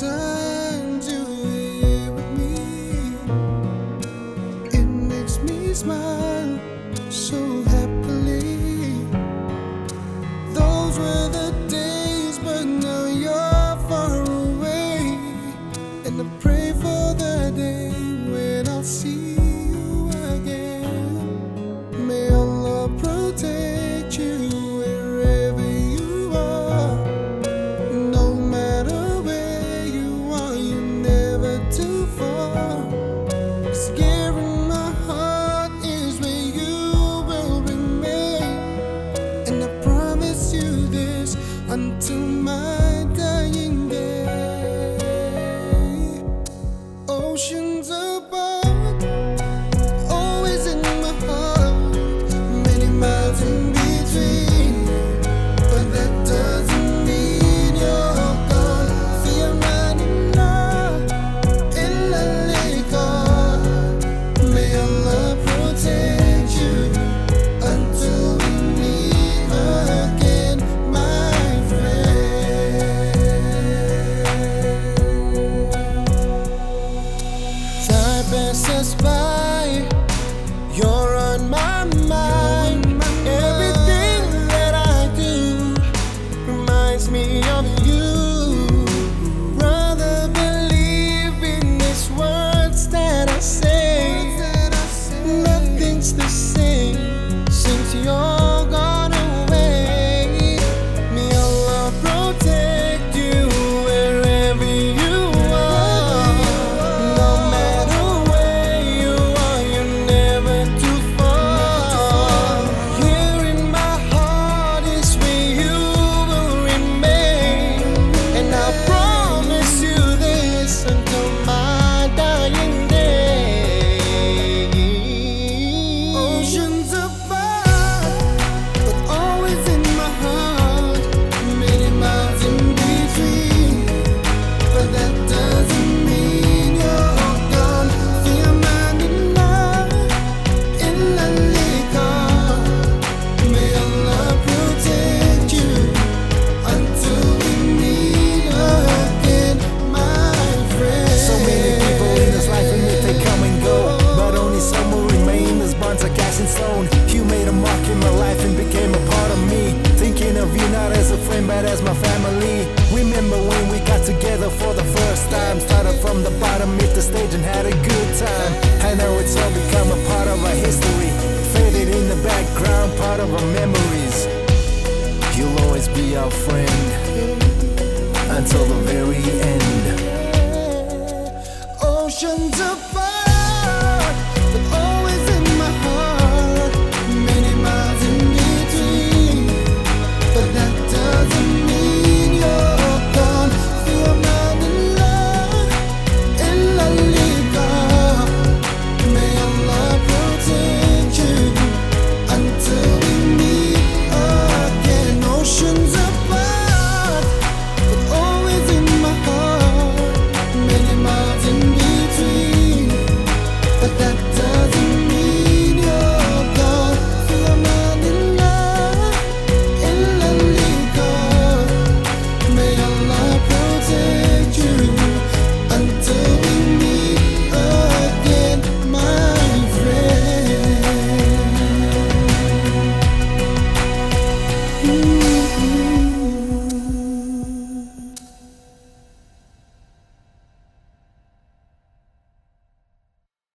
time to be with me. It makes me smile so You're on my mind. Everything that I do reminds me of you. Rather believe in these words that I say. Nothing's the as my family. Remember when we got together for the first time? Started from the bottom, hit the stage, and had a good time. I know it's all become a part of our history. Faded in the background, part of our memories. You'll always be our friend until the